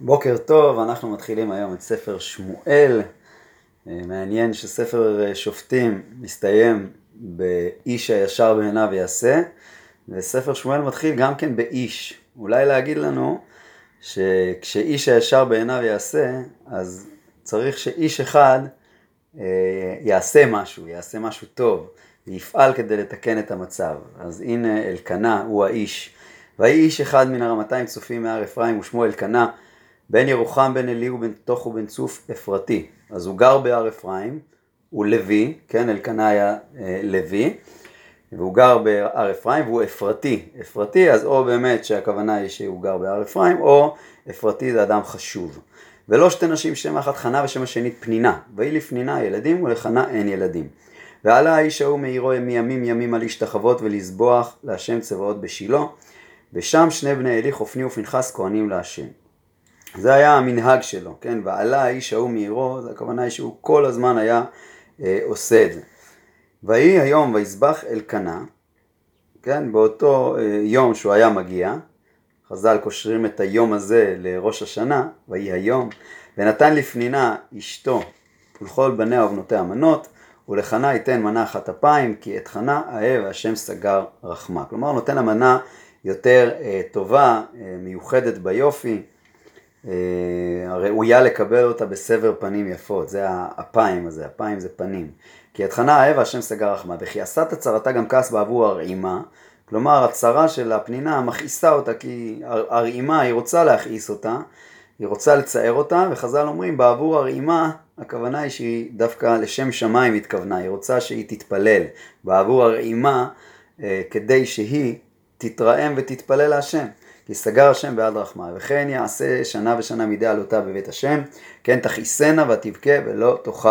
בוקר טוב, אנחנו מתחילים היום את ספר שמואל. אה, מעניין שספר אה, שופטים מסתיים באיש הישר בעיניו יעשה, וספר שמואל מתחיל גם כן באיש. אולי להגיד לנו שכשאיש הישר בעיניו יעשה, אז צריך שאיש אחד אה, יעשה משהו, יעשה משהו טוב, ויפעל כדי לתקן את המצב. אז הנה אלקנה הוא האיש. ויהי איש אחד מן הרמתיים צופים מהר אפרים ושמו אלקנה בן ירוחם בן עלי ובן תוך ובן צוף אפרתי. אז הוא גר בהר אפרים, הוא לוי, כן, אלקנה היה אה, לוי, והוא גר בהר אפרים והוא אפרתי. אפרתי, אז או באמת שהכוונה היא שהוא גר בהר אפרים, או אפרתי זה אדם חשוב. ולא שתי נשים שם אחת חנה ושם השנית פנינה. ויהי לפנינה ילדים ולחנה אין ילדים. ועלה האיש ההוא מעירו מימים ימים על להשתחוות ולזבוח להשם צבאות בשילה, ושם שני בני עלי חופני ופנחס כהנים להשם. זה היה המנהג שלו, כן? ועלה האיש ההוא מעירו, זה הכוונה היא שהוא כל הזמן היה אה, עושה את זה. ויהי היום ויזבח אלקנה, כן? באותו אה, יום שהוא היה מגיע, חז"ל קושרים את היום הזה לראש השנה, ויהי היום, ונתן לפנינה אשתו ולכל בניה ובנותיה מנות, ולחנה ייתן מנה אחת אפיים, כי את חנה אהב השם סגר רחמה. כלומר נותן המנה יותר אה, טובה, אה, מיוחדת ביופי, אה, ראויה לקבל אותה בסבר פנים יפות, זה האפיים הזה, אפיים זה פנים. כי את חנה אהבה השם סגר רחמה, וכי עשת הצרתה גם כעס בעבור הרעימה, כלומר הצרה של הפנינה מכעיסה אותה, כי הרעימה היא רוצה להכעיס אותה, היא רוצה לצער אותה, וחז"ל אומרים בעבור הרעימה, הכוונה היא שהיא דווקא לשם שמיים התכוונה, היא רוצה שהיא תתפלל. בעבור הרעימה, אה, כדי שהיא תתרעם ותתפלל להשם. כי השם בעד רחמה, וכן יעשה שנה ושנה מדי עלותה בבית השם, כן תכיסנה ותבכה ולא תאכל.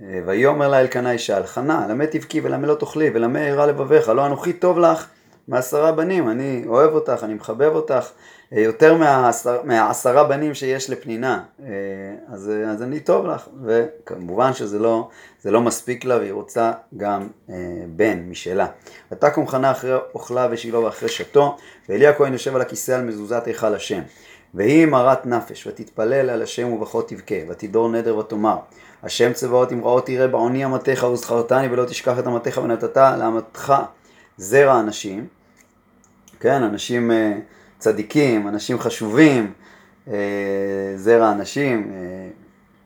אה, ויאמר לה אלקנה אישה, אלחנה, למה תבכי ולמה לא תאכלי ולמה ירא לבביך, לא אנוכי טוב לך מעשרה בנים, אני אוהב אותך, אני מחבב אותך, אה, יותר מהעשר, מהעשרה בנים שיש לפנינה, אה, אז, אז אני טוב לך, וכמובן שזה לא, לא מספיק לה והיא רוצה גם בן משלה. ותקום חנה אחרי אוכלה ושילה ואחרי שתו, ואלי הכהן יושב על הכיסא על מזוזת היכל השם. והיא מרת נפש, ותתפלל על השם ובכות תבכה, ותדור נדר ותאמר, השם צבאות אמראות תראה בעוני אמתך וזכרתני ולא תשכח את אמתך ונתת לאמתך זרע אנשים, כן, אנשים uh, צדיקים, אנשים חשובים, uh, זרע אנשים,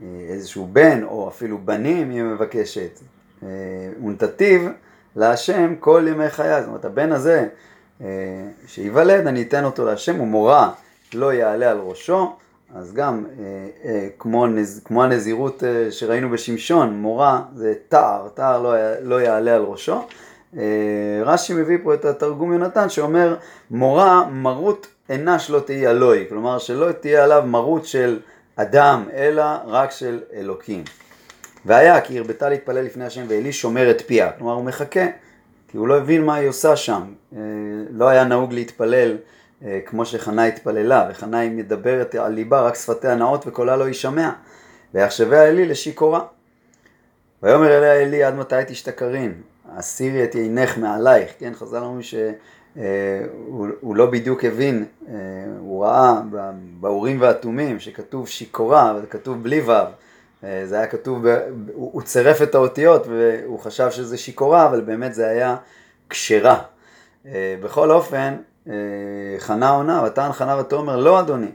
uh, איזשהו בן או אפילו בנים היא מבקשת, ונתתיו להשם כל ימי חיי, זאת אומרת הבן הזה שייוולד אני אתן אותו להשם ומורה לא יעלה על ראשו אז גם אה, אה, כמו, נז, כמו הנזירות אה, שראינו בשמשון, מורה זה תער, תער לא, לא יעלה על ראשו. אה, רש"י מביא פה את התרגום יונתן שאומר מורה מרות אינה שלא תהיה אלוהי, כלומר שלא תהיה עליו מרות של אדם אלא רק של אלוקים. והיה כי הרבתה להתפלל לפני השם ואלי שומר את פיה, כלומר הוא מחכה כי הוא לא הבין מה היא עושה שם, אה, לא היה נהוג להתפלל אה, כמו שחנה התפללה, וחנה היא מדברת על ליבה, רק שפתיה נאות וקולה לא יישמע. ויחשביה אלי לשיכורה. ויאמר אליה אלי עד מתי תשתכרין, הסירי את עינך מעלייך, כן, חז"ל אומרים שהוא אה, לא בדיוק הבין, אה, הוא ראה באורים והתומים שכתוב שיכורה, אבל כתוב בלי ו', זה היה כתוב, הוא צירף את האותיות והוא חשב שזה שיכורה, אבל באמת זה היה כשרה. בכל אופן, אה, חנה עונה, ותען חנה ותאמר לא אדוני,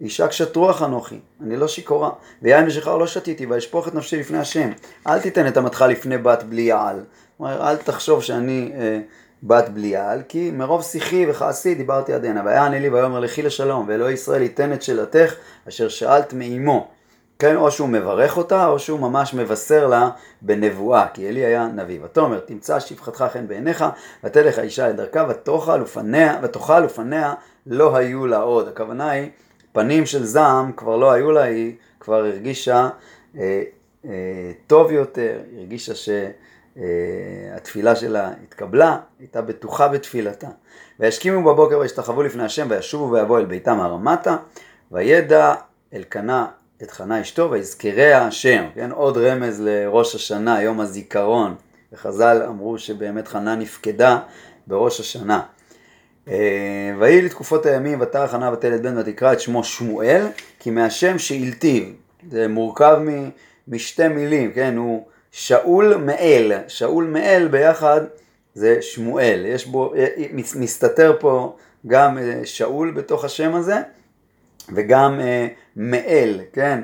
אישה קשת רוח אנוכי, אני לא שיכורה, ויין ושכר לא שתיתי, ואשפוך את נפשי לפני השם, אל תיתן את אמתך לפני בת בלי יעל, כלומר אל תחשוב שאני אה, בת בלי יעל, כי מרוב שיחי וכעסי דיברתי עד הנה, ויען לי ויאמר לכי לשלום, ואלוהי ישראל ייתן את שאלתך אשר שאלת מאמו. כן, או שהוא מברך אותה, או שהוא ממש מבשר לה בנבואה, כי אלי היה נביא. ותאמר, תמצא שפחתך חן בעיניך, ותלך האישה אל דרכה, ותאכל ופניה, ותאכל ופניה לא היו לה עוד. הכוונה היא, פנים של זעם כבר לא היו לה, היא כבר הרגישה אה, אה, טוב יותר, הרגישה שהתפילה אה, שלה התקבלה, הייתה בטוחה בתפילתה. וישכימו בבוקר וישתחוו לפני השם, וישובו ויבואו אל ביתם הרמתה, וידע אלקנה את חנה אשתו ויזכריה השם, כן? עוד רמז לראש השנה, יום הזיכרון. וחז"ל אמרו שבאמת חנה נפקדה בראש השנה. ויהי לתקופות הימים ותרא חנה ותלת בן ותקרא את שמו שמואל כי מהשם שאילתיו זה מורכב משתי מילים כן הוא שאול מאל שאול מאל ביחד זה שמואל יש בו מסתתר פה גם שאול בתוך השם הזה וגם מאל כן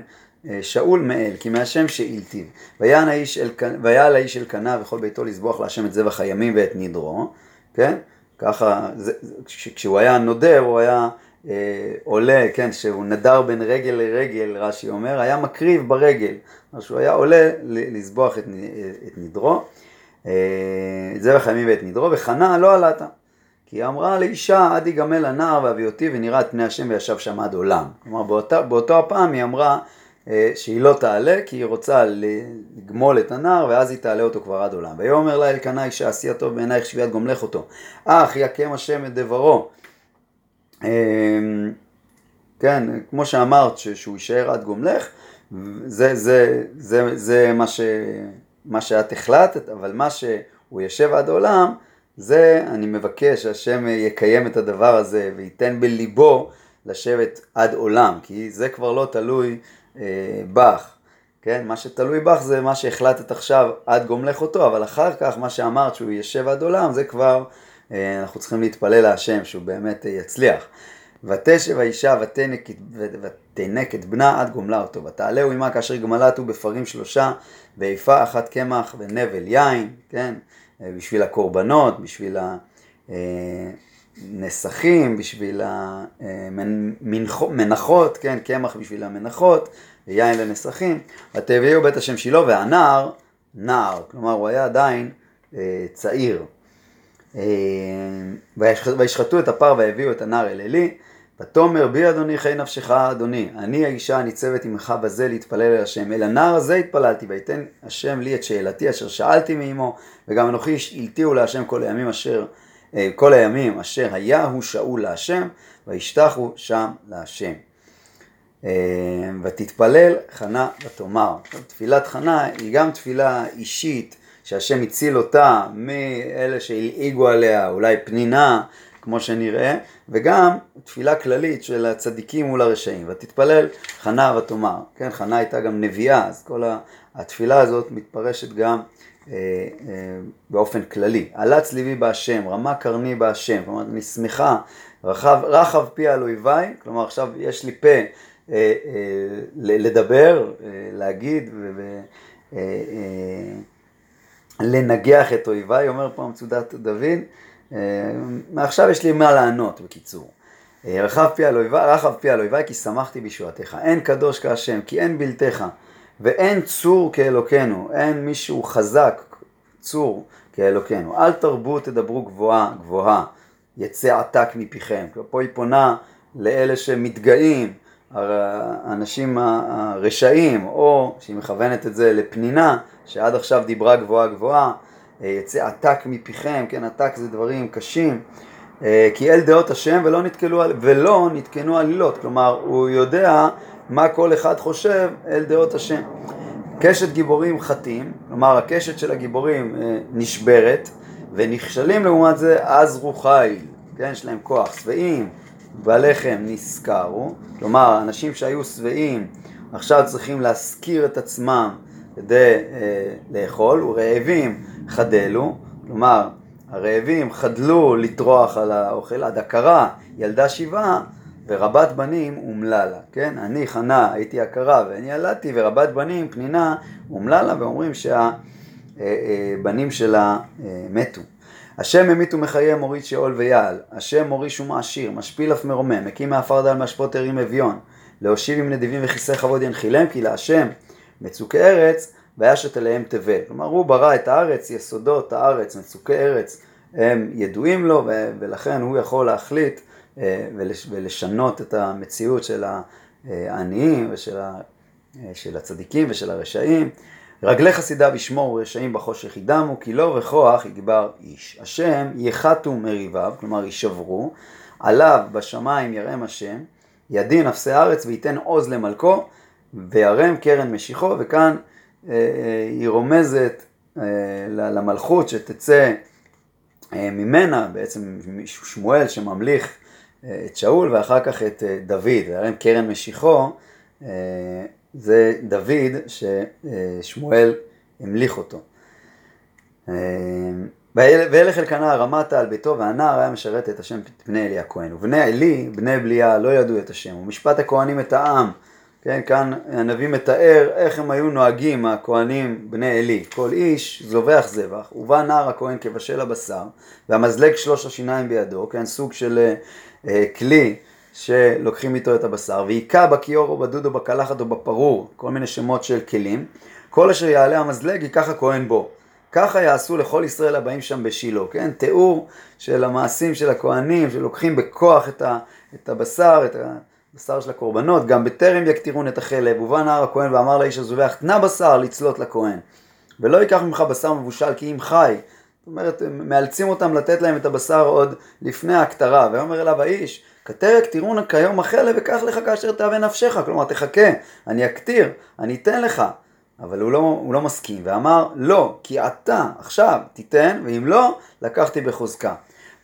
שאול מאל, כי מהשם שאילתיו. ויעל האיש אל קנה וכל ביתו לזבוח להשם את זבח הימים ואת נדרו, כן? ככה, זה, כשהוא היה נודר, הוא היה אה, עולה, כן, שהוא נדר בין רגל לרגל, רש"י אומר, היה מקריב ברגל. אז שהוא היה עולה לזבוח את, את נדרו, אה, את זבח הימים ואת נדרו, וחנה לא עלת. כי היא אמרה לאישה, עד יגמל הנער ואביא אותי ונראה את פני השם וישב שם עד עולם. כלומר, באותה, באותו הפעם היא אמרה, שהיא לא תעלה כי היא רוצה לגמול את הנער ואז היא תעלה אותו כבר עד עולם. ויאמר לה אלקנה אישה עשי הטוב בעינייך שביעת גומלך אותו. אך יקם השם את דברו. אמ, כן, כמו שאמרת שהוא יישאר עד גומלך, זה, זה, זה, זה מה, ש, מה שאת החלטת, אבל מה שהוא יושב עד עולם, זה אני מבקש שהשם יקיים את הדבר הזה וייתן בליבו לשבת עד עולם, כי זה כבר לא תלוי אה, בך, כן? מה שתלוי בך זה מה שהחלטת עכשיו עד גומלך אותו, אבל אחר כך מה שאמרת שהוא ישב עד עולם זה כבר אה, אנחנו צריכים להתפלל להשם שהוא באמת אה, יצליח. ותשב האישה ותנק, את בנה עד גומלה אותו, ותעלהו עמה כאשר גמלתו בפרים שלושה, ויפה אחת קמח ונבל יין, כן? בשביל הקורבנות, בשביל נסכים, בשביל המנחות, כן, קמח בשביל המנחות, ויין לנסכים, ותביאו בית השם שילה, והנער, נער, כלומר הוא היה עדיין אה, צעיר. אה, וישחטו את הפר והביאו את הנער אל עלי, ותאמר בי אדוני חי נפשך אדוני, אני האישה הניצבת עמך בזה להתפלל אל השם, אל הנער הזה התפללתי, ויתן השם לי את שאלתי אשר שאלתי מעמו, וגם אנוכי שאלתיהו להשם כל הימים אשר אה, כל הימים אשר היה הוא שאול להשם, וישתחו שם להשם. אה, ותתפלל חנה ותאמר. תפילת חנה היא גם תפילה אישית, שהשם הציל אותה מאלה שהלעיגו עליה, אולי פנינה, כמו שנראה, וגם תפילה כללית של הצדיקים מול הרשעים. ותתפלל חנה ותאמר. כן, חנה הייתה גם נביאה, אז כל התפילה הזאת מתפרשת גם אה, אה, באופן כללי. עלץ ליבי בהשם, רמה קרני בהשם, כלומר אני שמחה, רחב, רחב פי על אויביי, כלומר עכשיו יש לי פה אה, לדבר, להגיד ולנגח את אויביי, אומר פה מצודת דוד, מעכשיו יש לי מה לענות בקיצור. רחב פי על אויביי כי שמחתי בישועתך, אין קדוש כהשם כי אין בלתך ואין צור כאלוקינו, אין מישהו חזק, צור כאלוקינו. אל תרבו תדברו גבוהה גבוהה, יצא עתק מפיכם. פה היא פונה לאלה שמתגאים, האנשים הרשעים, או שהיא מכוונת את זה לפנינה, שעד עכשיו דיברה גבוהה גבוהה, יצא עתק מפיכם, כן, עתק זה דברים קשים. כי אל דעות השם ולא ולא נתקנו עלילות, כלומר הוא יודע מה כל אחד חושב אל דעות השם. קשת גיבורים חטאים, כלומר הקשת של הגיבורים אה, נשברת, ונכשלים לעומת זה עזרו חיל, כן, יש להם כוח, שבעים בלחם נשכרו, כלומר אנשים שהיו שבעים עכשיו צריכים להשכיר את עצמם כדי אה, לאכול, ורעבים חדלו, כלומר הרעבים חדלו לטרוח על האוכל, עד הכרה ילדה שבעה ורבת בנים אומללה, כן? אני חנה הייתי עקרה ואני ילדתי ורבת בנים פנינה אומללה ואומרים שהבנים שלה אה, מתו. השם ממית ומחיה מוריד שאול ויעל, השם מוריש ומעשיר, משפיל אף מרומם, מקים מעפר דל מאשפות ערים אביון, להושיב עם נדיבים וכיסא כבוד ינחילם, כי להשם מצוקי ארץ וישת אליהם תבל. כלומר הוא ברא את הארץ, יסודות הארץ, מצוקי ארץ הם ידועים לו ולכן הוא יכול להחליט אה, ולשנות את המציאות של העניים ושל של הצדיקים ושל הרשעים. רגלי חסידיו ישמור רשעים בחושך ידמו, כי לא וכוח יגבר איש. השם יחתו מריביו, כלומר יישברו, עליו בשמיים ירם השם, ידין אפסי הארץ וייתן עוז למלכו, וירם קרן משיחו, וכאן אה, אה, היא רומזת למלכות שתצא ממנה בעצם שמואל שממליך את שאול ואחר כך את דוד, והיה להם קרן משיחו, זה דוד ששמואל המליך אותו. וילך אלקנה רמתה על ביתו והנער היה משרת את השם בני אלי הכהן. ובני עלי, בני בליה, לא ידעו את השם. ומשפט הכהנים את העם. כן, כאן הנביא מתאר איך הם היו נוהגים הכהנים בני עלי. כל איש זובח זבח, ובא נער הכהן כבשל הבשר, והמזלג שלוש השיניים בידו, כן, סוג של אה, כלי שלוקחים איתו את הבשר, והיכה בכיור או בדוד או בקלחת או בפרור, כל מיני שמות של כלים. כל אשר יעלה המזלג ייקח הכהן בו. ככה יעשו לכל ישראל הבאים שם בשילה, כן? תיאור של המעשים של הכהנים שלוקחים בכוח את, ה, את הבשר, את הבשר של הקורבנות, גם בטרם יקטירון את החלב, ובא נער הכהן ואמר לאיש הזובח, תנה בשר לצלות לכהן, ולא ייקח ממך בשר מבושל כי אם חי, זאת אומרת, מאלצים אותם לתת להם את הבשר עוד לפני ההקטרה, ויאמר אליו האיש, כתר יקטירון כיום החלב וקח לך כאשר תאווה נפשך, כלומר תחכה, אני אקטיר, אני אתן לך, אבל הוא לא, הוא לא מסכים, ואמר, לא, כי אתה עכשיו תיתן, ואם לא, לקחתי בחוזקה.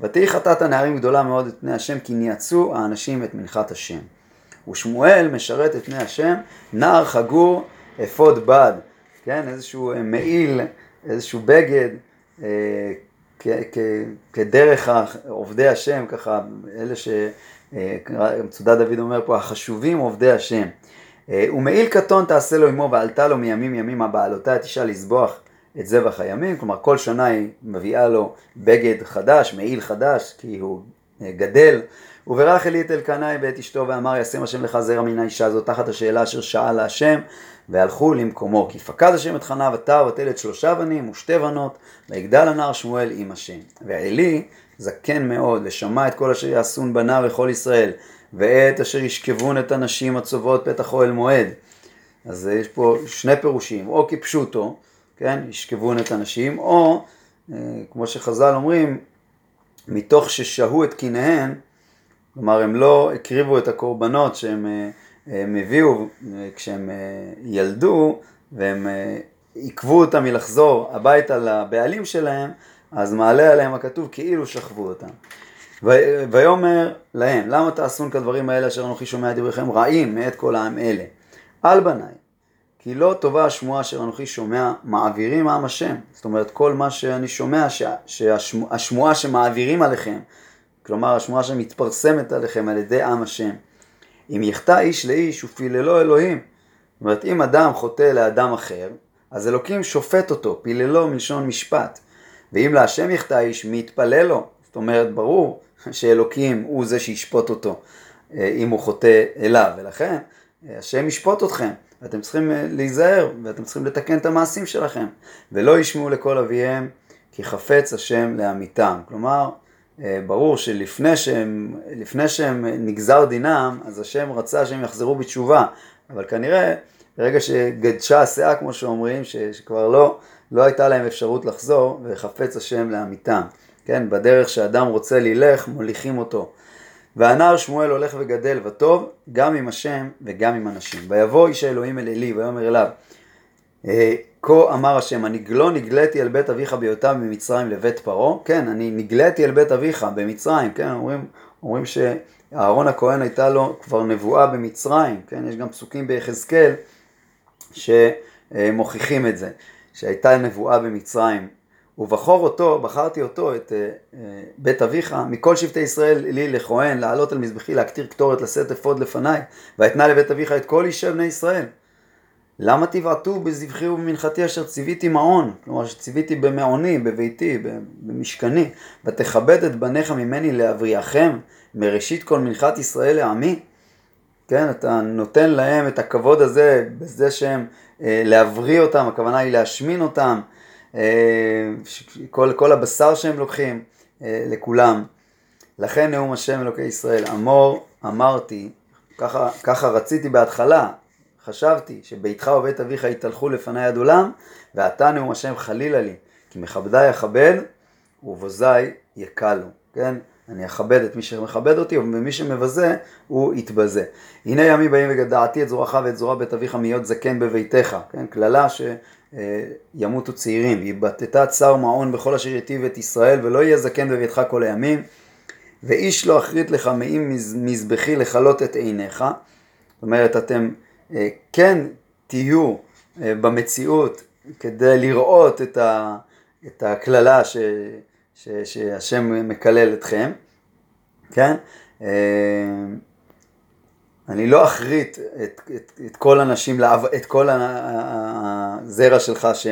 ותהי חטאת הנערים גדולה מאוד את פני השם, כי ניאצו האנשים את מנחת השם. ושמואל משרת את פני השם, נער חגור אפוד בד, כן, איזשהו אה, מעיל, איזשהו בגד, אה, כדרך עובדי השם, ככה, אלה שמצודת אה, דוד אומר פה, החשובים עובדי השם. אה, ומעיל קטון תעשה לו עמו ועלתה לו מימים ימימה בעלותה אישה לזבוח את זבח הימים, כלומר כל שנה היא מביאה לו בגד חדש, מעיל חדש, כי הוא גדל. וברך אלי את אלקנאי בית אשתו ואמר ישם השם לך זרע מן האישה הזאת תחת השאלה אשר שאל להשם והלכו למקומו כי פקד השם את חנה ותר ותלת שלושה בנים ושתי בנות ויגדל הנער שמואל עם השם. ועלי זקן מאוד ושמע את כל אשר יעשון בניו לכל ישראל ואת אשר ישכבון את הנשים הצובעות פתח אוהל מועד. אז יש פה שני פירושים, או כפשוטו, כן, ישכבון את הנשים, או אה, כמו שחז"ל אומרים, מתוך ששהו את קיניהן, כלומר הם לא הקריבו את הקורבנות שהם אה, הם הביאו אה, כשהם ילדו, והם עיכבו אותם מלחזור הביתה לבעלים שלהם, אז מעלה עליהם הכתוב כאילו שכבו אותם. ויאמר להם, למה תעשון כדברים האלה אשר אנוכי שומע דבריכם רעים מאת כל העם אלה? על בניי, כי לא טובה השמועה אשר אנוכי שומע, מעבירים עם השם. זאת אומרת, כל מה שאני שומע, שהשמועה שמעבירים עליכם, כלומר השמועה שמתפרסמת עליכם על ידי עם השם. אם יחטא איש לאיש ופיללו אלוהים. זאת אומרת, אם אדם חוטא לאדם אחר, אז אלוקים שופט אותו, פיללו מלשון משפט. ואם להשם יחטא איש, מי יתפלל לו? זאת אומרת, ברור שאלוקים הוא זה שישפוט אותו אה, אם הוא חוטא אליו, ולכן אה, השם ישפוט אתכם, ואתם צריכים אה, להיזהר, ואתם צריכים לתקן את המעשים שלכם, ולא ישמעו לכל אביהם, כי חפץ השם לאמיתם. כלומר, ברור שלפני שהם, שהם נגזר דינם, אז השם רצה שהם יחזרו בתשובה, אבל כנראה ברגע שגדשה הסאה, כמו שאומרים, שכבר לא, לא הייתה להם אפשרות לחזור, וחפץ השם לאמיתם. כן, בדרך שאדם רוצה ללך, מוליכים אותו. והנער שמואל הולך וגדל וטוב, גם עם השם וגם עם אנשים. ויבוא איש האלוהים אל עלי, ויאמר אליו, אה, כה אמר השם, הנגלו נגליתי אל בית אביך בהיותם במצרים לבית פרעה, כן, אני נגליתי אל בית אביך במצרים, כן, אומרים, אומרים שאהרון הכהן הייתה לו כבר נבואה במצרים, כן, יש גם פסוקים ביחזקאל שמוכיחים את זה, שהייתה נבואה במצרים. ובחור אותו, בחרתי אותו, את uh, בית אביך, מכל שבטי ישראל לי לכהן, לעלות על מזבחי, להקטיר קטורת, לשאת אפוד לפניי, ואתנה לבית אביך את כל אישי בני ישראל. למה תבעטו בזבחי ובמנחתי אשר ציוויתי מעון, כלומר שציוויתי במעוני, בביתי, במשכני, ותכבד את בניך ממני להבריאכם מראשית כל מנחת ישראל לעמי? כן, אתה נותן להם את הכבוד הזה בזה שהם, אה, להבריא אותם, הכוונה היא להשמין אותם, אה, כל, כל הבשר שהם לוקחים אה, לכולם. לכן נאום השם אלוקי ישראל, אמור אמרתי, ככה, ככה רציתי בהתחלה, חשבתי שביתך ובית אביך יתהלכו לפניי עד עולם, ואתה נאום השם חלילה לי, כי מכבדי אכבד ובוזי יקלו, כן? אני אכבד את מי שמכבד אותי, ומי שמבזה, הוא יתבזה. הנה ימים באים וגדעתי את זרועך ואת זרוע בית אביך מיות זקן בביתך, כן? קללה ש... ימותו צעירים, ויבטטה צר מעון בכל אשר יטיב את ישראל, ולא יהיה זקן בביתך כל הימים, ואיש לא אחרית לך מעם מזבחי לכלות את עיניך. זאת אומרת, אתם כן תהיו במציאות כדי לראות את, הקללה ש, ש, שהשם מקלל אתכם, כן? אה, אני לא אחריט את, את, את כל הנשים, את כל הזרע שלך ש,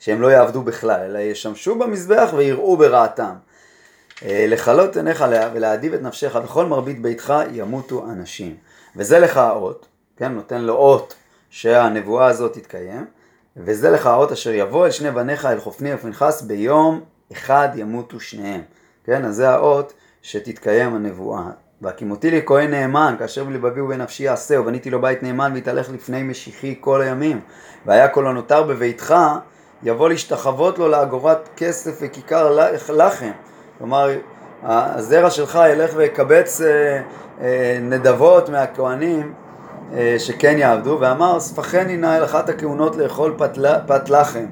שהם לא יעבדו בכלל, אלא ישמשו במזבח ויראו ברעתם. אה, לכלות עיניך ולהדיב את נפשך, בכל מרבית ביתך ימותו אנשים. וזה לך האות, כן? נותן לו אות שהנבואה הזאת תתקיים. וזה לך האות אשר יבוא אל שני בניך אל חופני ופנחס ביום אחד ימותו שניהם. כן, אז זה האות שתתקיים הנבואה. והקימותי לי כהן נאמן, כאשר בלבבי ובנפשי יעשה, ובניתי לו בית נאמן ויתהלך לפני משיחי כל הימים. והיה כל הנותר בביתך, יבוא להשתחוות לו לאגורת כסף וכיכר לחם. כלומר, הזרע שלך ילך ויקבץ אה, אה, נדבות מהכהנים שכן יעבדו, ואמר ספחני נא אל אחת הכהונות לאכול פת, פת לחם.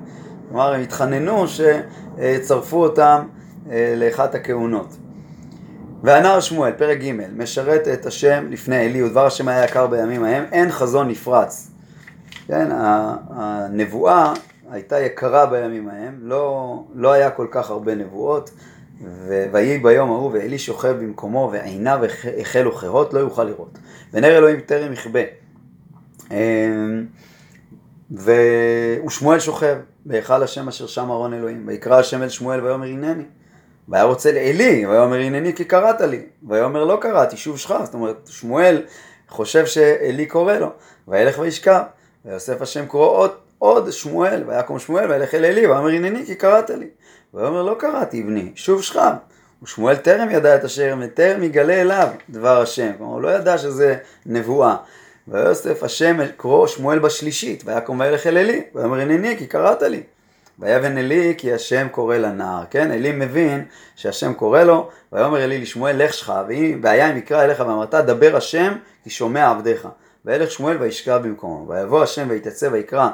כלומר הם התחננו שיצרפו אותם אה, לאחת הכהונות. והנער שמואל, פרק ג', משרת את השם לפני עלי, ודבר השם היה יקר בימים ההם, אין חזון נפרץ. כן, הנבואה הייתה יקרה בימים ההם, לא, לא היה כל כך הרבה נבואות, ויהי ביום ההוא ואלי שוכב במקומו ועיניו החלו חירות לא יוכל לראות. ונר אלוהים טרם יכבה. אמ, ושמואל שוכב בהיכל השם אשר שם ארון אלוהים. ויקרא השם אל שמואל ויאמר הנני. והיה רוצה לאלי, ויאמר הנני כי קראת לי. ויאמר לא קראתי, שוב שכב. זאת אומרת, שמואל חושב שאלי קורא לו. וילך וישכב. ויוסף השם קורא עוד, שמואל, ויקום שמואל וילך אל אלי, ויאמר הנני כי קראת לי. ויאמר לא קראתי בני, שוב שכב. ושמואל טרם ידע את אשר וטרם יגלה אליו דבר השם. כלומר, הוא לא ידע שזה נבואה. ויוסף השם קרוא שמואל בשלישית, ויקום וילך אל עלי, ויאמר הנני כי קראת לי. ויבן עלי כי השם קורא לנער, כן? עלי מבין שהשם קורא לו, ויאמר עלי לשמואל לך שכב, והיה אם יקרא אליך ואמרת דבר השם כי שומע עבדיך. וילך שמואל וישכב במקומו, ויבוא השם ויתייצב ויקרא,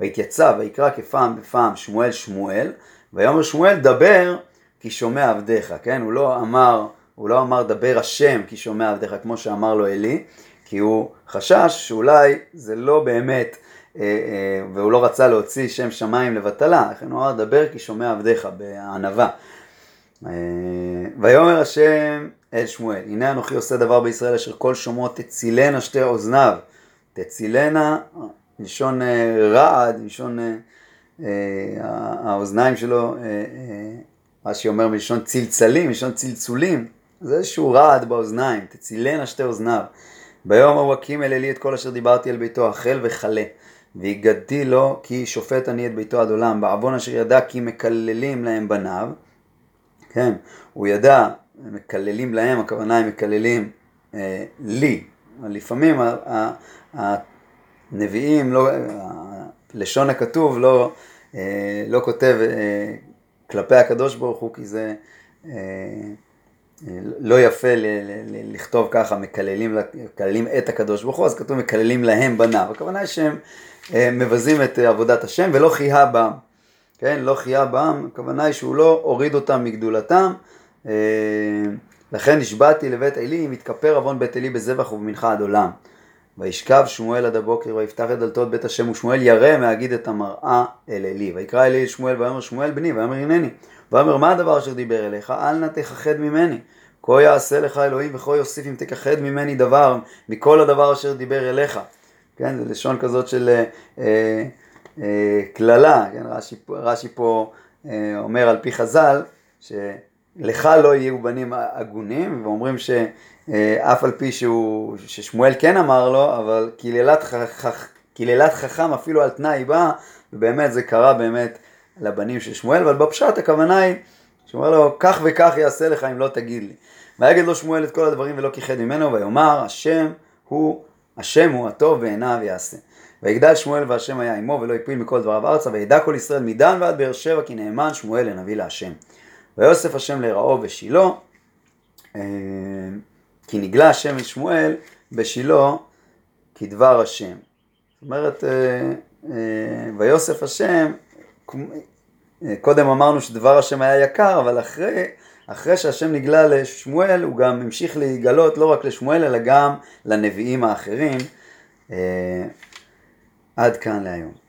ויתייצב ויקרא כפעם בפעם שמואל שמואל, ויאמר שמואל דבר כי שומע עבדיך, כן? הוא לא אמר, הוא לא אמר דבר השם כי שומע עבדיך כמו שאמר לו עלי, כי הוא חשש שאולי זה לא באמת, אה, אה, והוא לא רצה להוציא שם שמיים לבטלה, לכן הוא אמר דבר כי שומע עבדיך בענווה. אה, ויאמר השם אל שמואל, הנה אנוכי עושה דבר בישראל אשר כל שומעו תצילנה שתי אוזניו, תצילנה, לשון רעד, לשון האוזניים שלו רש"י אומר מלשון צלצלים, מלשון צלצולים, זה איזשהו רעד באוזניים, תצילנה שתי אוזניו. ביום ההוא אקים אל אלי את כל אשר דיברתי על ביתו, החל וכלה. והגדתי לו כי שופט אני את ביתו עד עולם, בעוון אשר ידע כי מקללים להם בניו. כן, הוא ידע, מקללים להם, הכוונה הם מקללים אה, לי. לפעמים הנביאים, לא, לשון הכתוב לא, אה, לא כותב אה, כלפי הקדוש ברוך הוא, כי זה אה, לא יפה ל- ל- ל- לכתוב ככה, מקללים, מקללים את הקדוש ברוך הוא, אז כתוב מקללים להם בניו. הכוונה היא שהם מבזים את עבודת השם ולא חיה בם. כן, לא חיה בם, הכוונה היא שהוא לא הוריד אותם מגדולתם. לכן נשבעתי לבית עלי, אם יתכפר עוון בית עלי בזבח ובמנחה עד עולם. וישכב שמואל עד הבוקר ויפתח את דלתות בית השם ושמואל ירא מהגיד את המראה אל עלי. ויקרא אלי אל שמואל ויאמר שמואל בני ויאמר הנני. ויאמר מה הדבר אשר דיבר אליך אל נא תכחד ממני. כה יעשה לך אלוהים וכה יוסיף אם תכחד ממני דבר מכל הדבר אשר דיבר אליך. כן, זה לשון כזאת של קללה, אה, אה, כן, רש"י, רש"י פה אה, אומר על פי חז"ל, שלך לא יהיו בנים הגונים, ואומרים ש... אה, על פי שהוא, ששמואל כן אמר לו, אבל קללת, חכ, חכם אפילו על תנאי באה, ובאמת זה קרה באמת לבנים של שמואל, אבל בפשט הכוונה היא, שאומר לו, כך וכך יעשה לך אם לא תגיד לי. ויגד לו שמואל את כל הדברים ולא כיחד ממנו, ויאמר, השם הוא, השם הוא הטוב בעיניו יעשה. ויגדל שמואל והשם היה עמו ולא הפיל מכל דבריו ארצה, וידע כל ישראל מדן ועד באר שבע כי נאמן שמואל לנביא להשם. ויוסף השם להיראו בשילה אה, כי נגלה השם אל שמואל בשילה כדבר השם. זאת אומרת, אה, ויוסף השם, קודם אמרנו שדבר השם היה יקר, אבל אחרי, אחרי שהשם נגלה לשמואל, הוא גם המשיך להיגלות לא רק לשמואל, אלא גם לנביאים האחרים. עד כאן להיום.